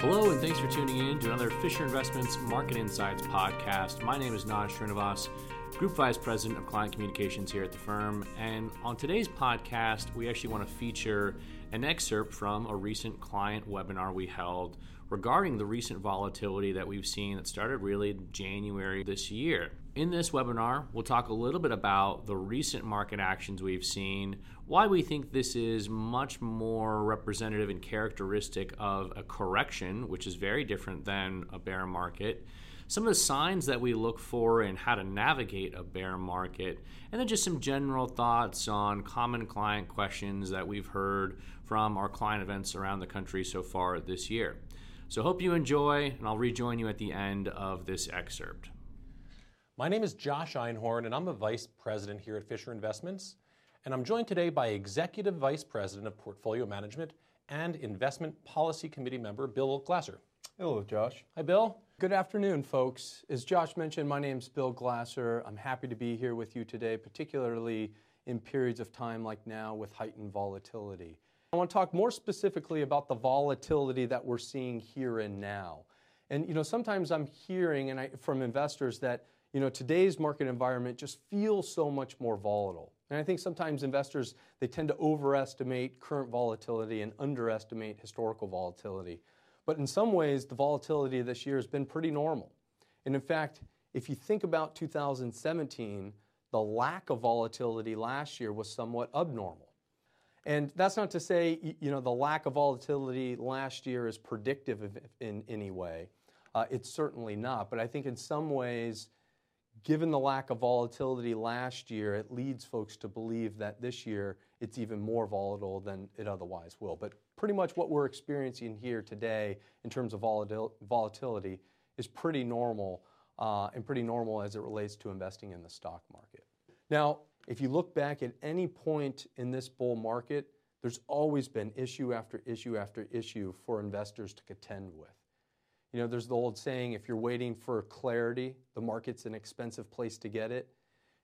Hello, and thanks for tuning in to another Fisher Investments Market Insights podcast. My name is Naj Srinivas, Group Vice President of Client Communications here at the firm. And on today's podcast, we actually want to feature an excerpt from a recent client webinar we held regarding the recent volatility that we've seen that started really January this year. In this webinar, we'll talk a little bit about the recent market actions we've seen, why we think this is much more representative and characteristic of a correction, which is very different than a bear market some of the signs that we look for and how to navigate a bear market, and then just some general thoughts on common client questions that we've heard from our client events around the country so far this year. So, hope you enjoy, and I'll rejoin you at the end of this excerpt. My name is Josh Einhorn, and I'm a vice president here at Fisher Investments. And I'm joined today by Executive Vice President of Portfolio Management and Investment Policy Committee member Bill Glaser. Hello, Josh. Hi, Bill. Good afternoon, folks. As Josh mentioned, my name is Bill Glaser. I'm happy to be here with you today, particularly in periods of time like now with heightened volatility. I want to talk more specifically about the volatility that we're seeing here and now. And you know, sometimes I'm hearing and I, from investors that you know today's market environment just feels so much more volatile. And I think sometimes investors they tend to overestimate current volatility and underestimate historical volatility. But in some ways, the volatility this year has been pretty normal. And in fact, if you think about 2017, the lack of volatility last year was somewhat abnormal. And that's not to say, you know, the lack of volatility last year is predictive in any way. Uh, it's certainly not. But I think in some ways, given the lack of volatility last year, it leads folks to believe that this year it's even more volatile than it otherwise will. But pretty much what we're experiencing here today in terms of volatil- volatility is pretty normal uh, and pretty normal as it relates to investing in the stock market. Now, if you look back at any point in this bull market, there's always been issue after issue after issue for investors to contend with. You know, there's the old saying if you're waiting for clarity, the market's an expensive place to get it.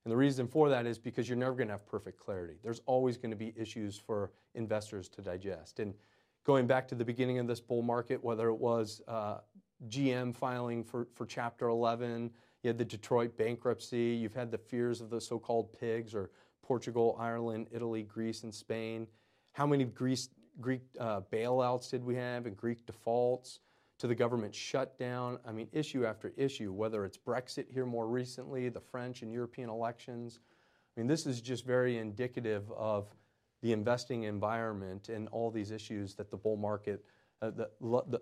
And the reason for that is because you're never going to have perfect clarity. There's always going to be issues for investors to digest. And going back to the beginning of this bull market, whether it was uh, GM filing for, for Chapter 11, you had the Detroit bankruptcy, you've had the fears of the so called PIIGS or Portugal, Ireland, Italy, Greece, and Spain. How many Greece, Greek uh, bailouts did we have and Greek defaults? To the government shutdown. I mean, issue after issue, whether it's Brexit here more recently, the French and European elections. I mean, this is just very indicative of the investing environment and all these issues that the bull market, uh, that,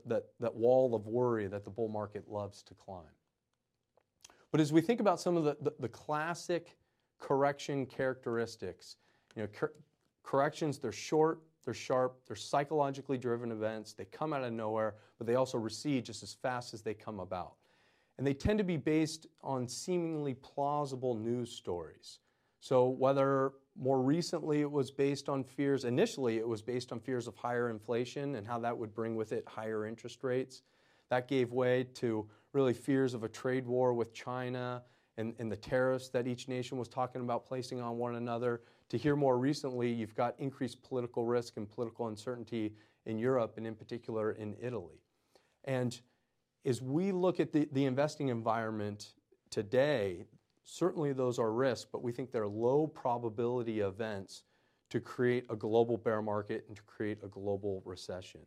that, that wall of worry that the bull market loves to climb. But as we think about some of the, the, the classic correction characteristics, you know, cor- corrections, they're short, they're sharp, they're psychologically driven events, they come out of nowhere, but they also recede just as fast as they come about. And they tend to be based on seemingly plausible news stories. So, whether more recently it was based on fears, initially it was based on fears of higher inflation and how that would bring with it higher interest rates. That gave way to really fears of a trade war with China and, and the tariffs that each nation was talking about placing on one another to hear more recently, you've got increased political risk and political uncertainty in Europe, and in particular in Italy. And as we look at the, the investing environment today, certainly those are risks, but we think they're low probability events to create a global bear market and to create a global recession.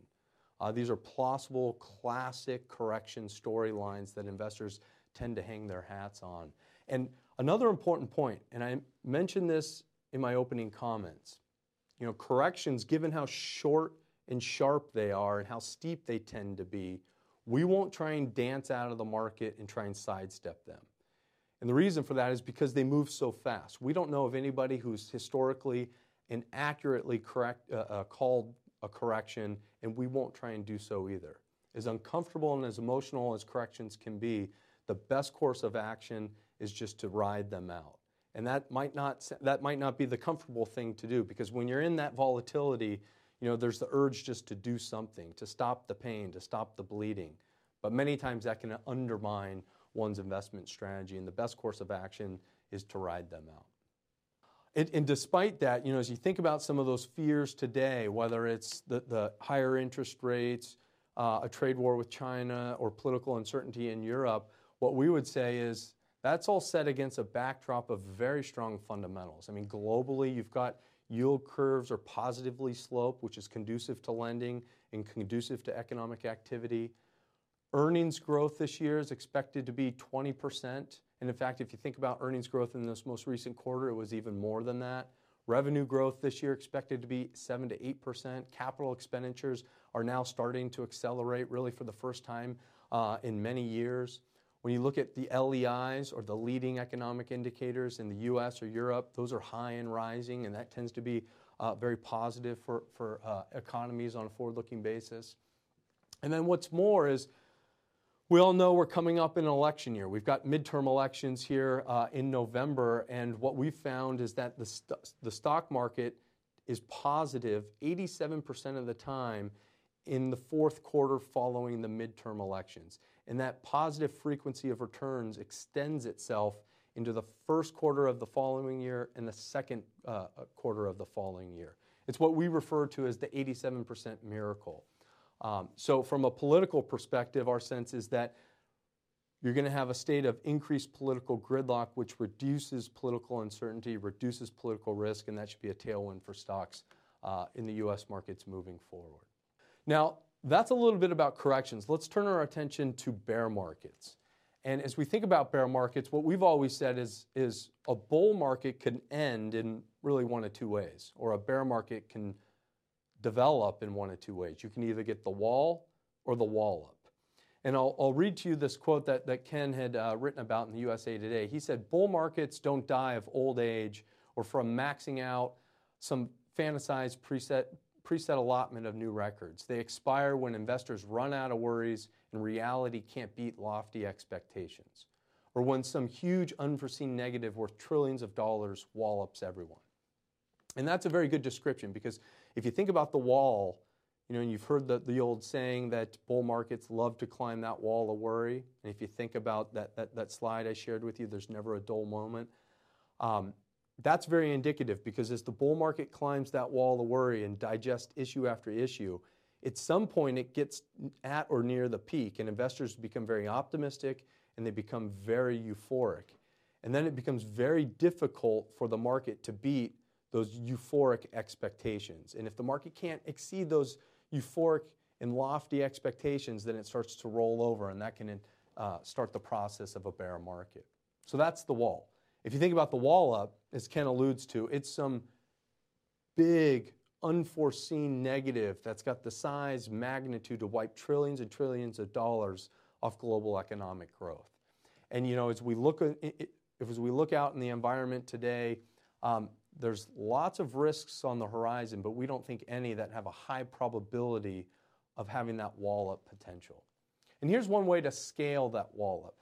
Uh, these are plausible, classic correction storylines that investors tend to hang their hats on. And another important point, and I mentioned this in my opening comments. You know, corrections, given how short and sharp they are and how steep they tend to be, we won't try and dance out of the market and try and sidestep them. And the reason for that is because they move so fast. We don't know of anybody who's historically and accurately correct, uh, uh, called a correction, and we won't try and do so either. As uncomfortable and as emotional as corrections can be, the best course of action is just to ride them out. And that might not that might not be the comfortable thing to do because when you're in that volatility, you know, there's the urge just to do something, to stop the pain, to stop the bleeding. But many times that can undermine one's investment strategy, and the best course of action is to ride them out. And, despite that, you know, as you think about some of those fears today, whether it's the, the higher interest rates, uh, a trade war with China or political uncertainty in Europe, what we would say is that's all set against a backdrop of very strong fundamentals. I mean, globally, you've got yield curves are positively sloped, which is conducive to lending and conducive to economic activity. Earnings growth this year is expected to be 20%. And in fact, if you think about earnings growth in this most recent quarter, it was even more than that. Revenue growth this year expected to be 7 to 8%. Capital expenditures are now starting to accelerate, really for the first time uh, in many years. When you look at the LEIs or the leading economic indicators in the US or Europe, those are high and rising, and that tends to be uh, very positive for, for uh, economies on a forward looking basis. And then what's more is we all know we're coming up in an election year. We've got midterm elections here uh, in November, and what we've found is that the, st- the stock market is positive 87% of the time in the fourth quarter following the midterm elections. And that positive frequency of returns extends itself into the first quarter of the following year and the second uh, quarter of the following year. It's what we refer to as the 87% miracle. Um, so, from a political perspective, our sense is that you're going to have a state of increased political gridlock, which reduces political uncertainty, reduces political risk, and that should be a tailwind for stocks uh, in the U.S. markets moving forward. Now, that's a little bit about corrections. Let's turn our attention to bear markets. And as we think about bear markets, what we've always said is, is a bull market can end in really one of two ways, or a bear market can develop in one of two ways. You can either get the wall or the wallop. And I'll, I'll read to you this quote that, that Ken had uh, written about in the USA Today. He said, Bull markets don't die of old age or from maxing out some fantasized preset, preset allotment of new records. They expire when investors run out of worries and reality can't beat lofty expectations, or when some huge unforeseen negative worth trillions of dollars wallops everyone. And that's a very good description because if you think about the wall, you know, and you've heard the, the old saying that bull markets love to climb that wall of worry. And if you think about that, that, that slide I shared with you, there's never a dull moment. Um, that's very indicative because as the bull market climbs that wall of worry and digests issue after issue, at some point it gets at or near the peak, and investors become very optimistic and they become very euphoric. And then it becomes very difficult for the market to beat those euphoric expectations. And if the market can't exceed those euphoric and lofty expectations, then it starts to roll over, and that can uh, start the process of a bear market. So that's the wall. If you think about the wallop, as Ken alludes to, it's some big, unforeseen negative that's got the size, magnitude to wipe trillions and trillions of dollars off global economic growth. And you know, as we look, as we look out in the environment today, um, there's lots of risks on the horizon, but we don't think any that have a high probability of having that wallop potential. And here's one way to scale that wallop.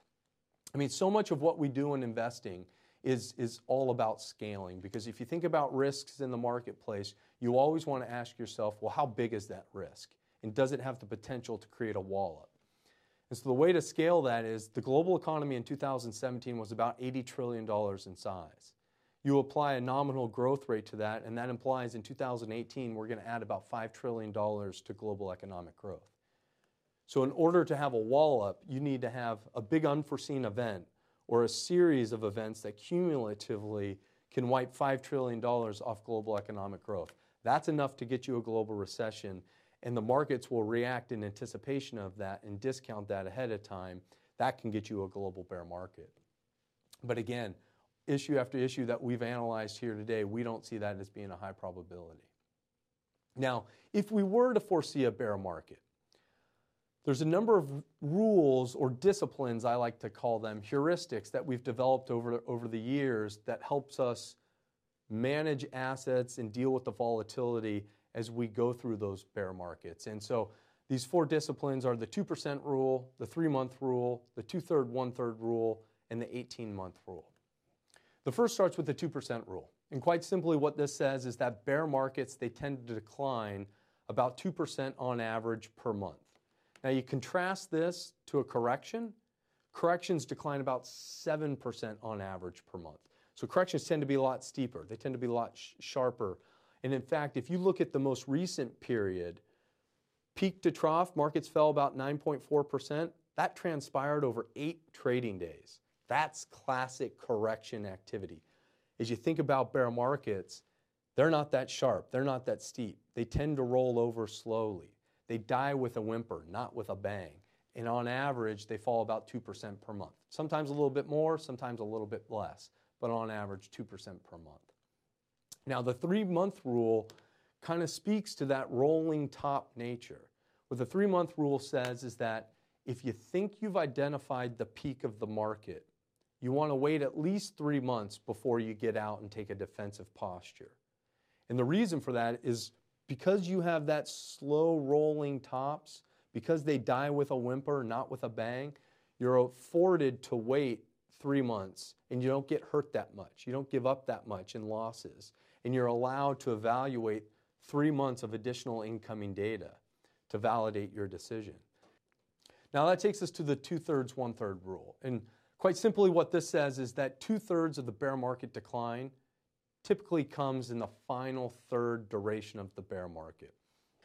I mean, so much of what we do in investing is, is all about scaling because if you think about risks in the marketplace, you always want to ask yourself, well, how big is that risk? And does it have the potential to create a wallop? And so the way to scale that is the global economy in 2017 was about $80 trillion in size you apply a nominal growth rate to that, and that implies in 2018 we're going to add about $5 trillion to global economic growth. So, in order to have a wallop, you need to have a big unforeseen event or a series of events that cumulatively can wipe $5 trillion off global economic growth. That's enough to get you a global recession, and the markets will react in anticipation of that and discount that ahead of time. That can get you a global bear market. But again, issue after issue that we've analyzed here today, we don't see that as being a high probability. Now, if we were to foresee a bear market, there's a number of rules or disciplines, I like to call them, heuristics that we've developed over, over the years that helps us manage assets and deal with the volatility as we go through those bear markets. And so these four disciplines are the 2% rule, the three month rule, the two third, one third rule, and the 18 month rule. The first starts with the 2% rule. And quite simply, what this says is that bear markets, they tend to decline about 2% on average per month. Now, you contrast this to a correction. Corrections decline about 7% on average per month. So, corrections tend to be a lot steeper, they tend to be a lot sh- sharper. And in fact, if you look at the most recent period, Peak to trough, markets fell about 9.4%. That transpired over eight trading days. That's classic correction activity. As you think about bear markets, they're not that sharp, they're not that steep. They tend to roll over slowly. They die with a whimper, not with a bang. And on average, they fall about 2% per month. Sometimes a little bit more, sometimes a little bit less, but on average, 2% per month. Now, the three month rule kind of speaks to that rolling top nature. What the three month rule says is that if you think you've identified the peak of the market, you want to wait at least three months before you get out and take a defensive posture. And the reason for that is because you have that slow rolling tops, because they die with a whimper, not with a bang, you're afforded to wait three months and you don't get hurt that much. You don't give up that much in losses. And you're allowed to evaluate three months of additional incoming data to validate your decision. Now that takes us to the two thirds, one third rule. And quite simply, what this says is that two thirds of the bear market decline typically comes in the final third duration of the bear market.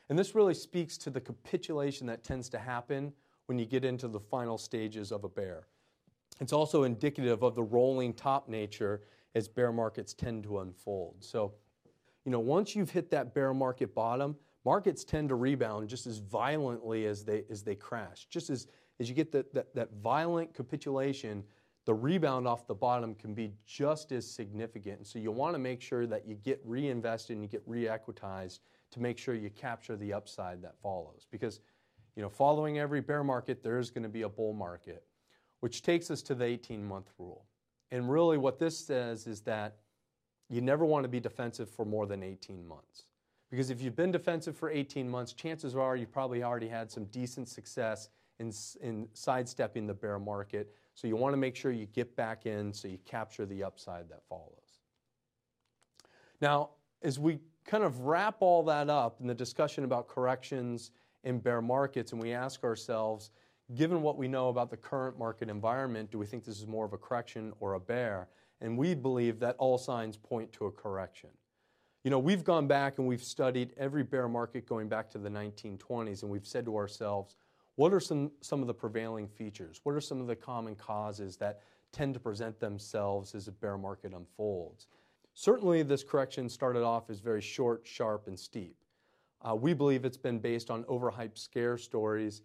And this really speaks to the capitulation that tends to happen when you get into the final stages of a bear. It's also indicative of the rolling top nature as bear markets tend to unfold. So, you know, once you've hit that bear market bottom, markets tend to rebound just as violently as they as they crash. Just as as you get that, that, that violent capitulation, the rebound off the bottom can be just as significant. And so you want to make sure that you get reinvested and you get re-equitized to make sure you capture the upside that follows. Because, you know, following every bear market, there is going to be a bull market, which takes us to the 18-month rule. And really what this says is that you never want to be defensive for more than 18 months. Because if you've been defensive for 18 months, chances are you've probably already had some decent success in, in sidestepping the bear market. So you want to make sure you get back in so you capture the upside that follows. Now, as we kind of wrap all that up in the discussion about corrections in bear markets, and we ask ourselves, given what we know about the current market environment, do we think this is more of a correction or a bear? And we believe that all signs point to a correction. You know, we've gone back and we've studied every bear market going back to the 1920s, and we've said to ourselves, what are some, some of the prevailing features? What are some of the common causes that tend to present themselves as a bear market unfolds? Certainly, this correction started off as very short, sharp, and steep. Uh, we believe it's been based on overhyped scare stories.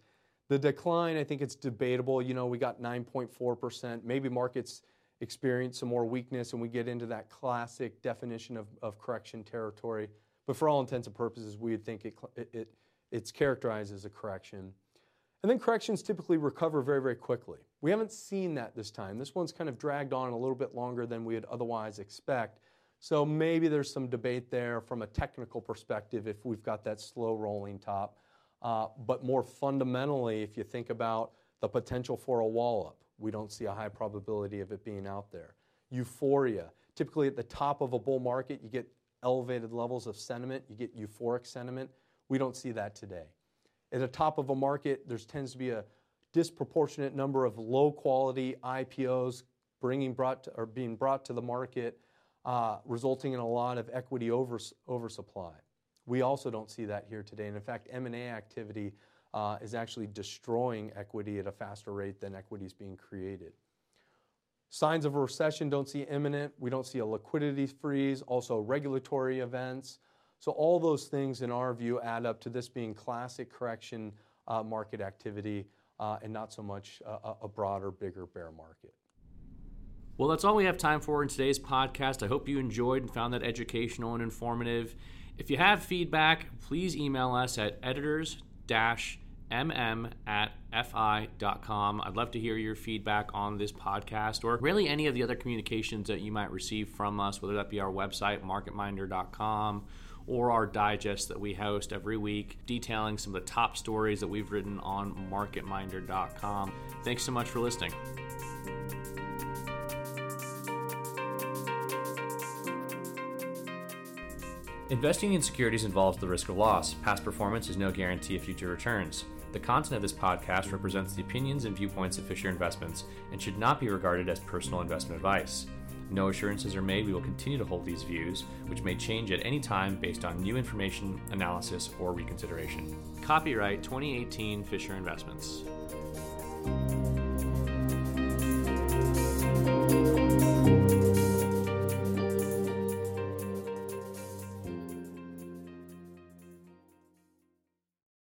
The decline, I think it's debatable. You know, we got 9.4%. Maybe markets experience some more weakness and we get into that classic definition of, of correction territory. But for all intents and purposes, we think it, it, it's characterized as a correction. And then corrections typically recover very, very quickly. We haven't seen that this time. This one's kind of dragged on a little bit longer than we would otherwise expect. So maybe there's some debate there from a technical perspective if we've got that slow rolling top. Uh, but more fundamentally, if you think about the potential for a wallop, we don't see a high probability of it being out there. Euphoria. Typically, at the top of a bull market, you get elevated levels of sentiment, you get euphoric sentiment. We don't see that today. At the top of a market, there tends to be a disproportionate number of low quality IPOs bringing brought to, or being brought to the market, uh, resulting in a lot of equity overs, oversupply. We also don't see that here today. And in fact, M&A activity uh, is actually destroying equity at a faster rate than equity is being created. Signs of a recession don't see imminent. We don't see a liquidity freeze, also regulatory events. So all those things, in our view, add up to this being classic correction uh, market activity uh, and not so much a, a broader, bigger bear market. Well, that's all we have time for in today's podcast. I hope you enjoyed and found that educational and informative. If you have feedback, please email us at editors mm at fi.com. I'd love to hear your feedback on this podcast or really any of the other communications that you might receive from us, whether that be our website, marketminder.com or our digest that we host every week, detailing some of the top stories that we've written on marketminder.com. Thanks so much for listening. Investing in securities involves the risk of loss. Past performance is no guarantee of future returns. The content of this podcast represents the opinions and viewpoints of Fisher Investments and should not be regarded as personal investment advice. No assurances are made we will continue to hold these views, which may change at any time based on new information, analysis, or reconsideration. Copyright 2018 Fisher Investments.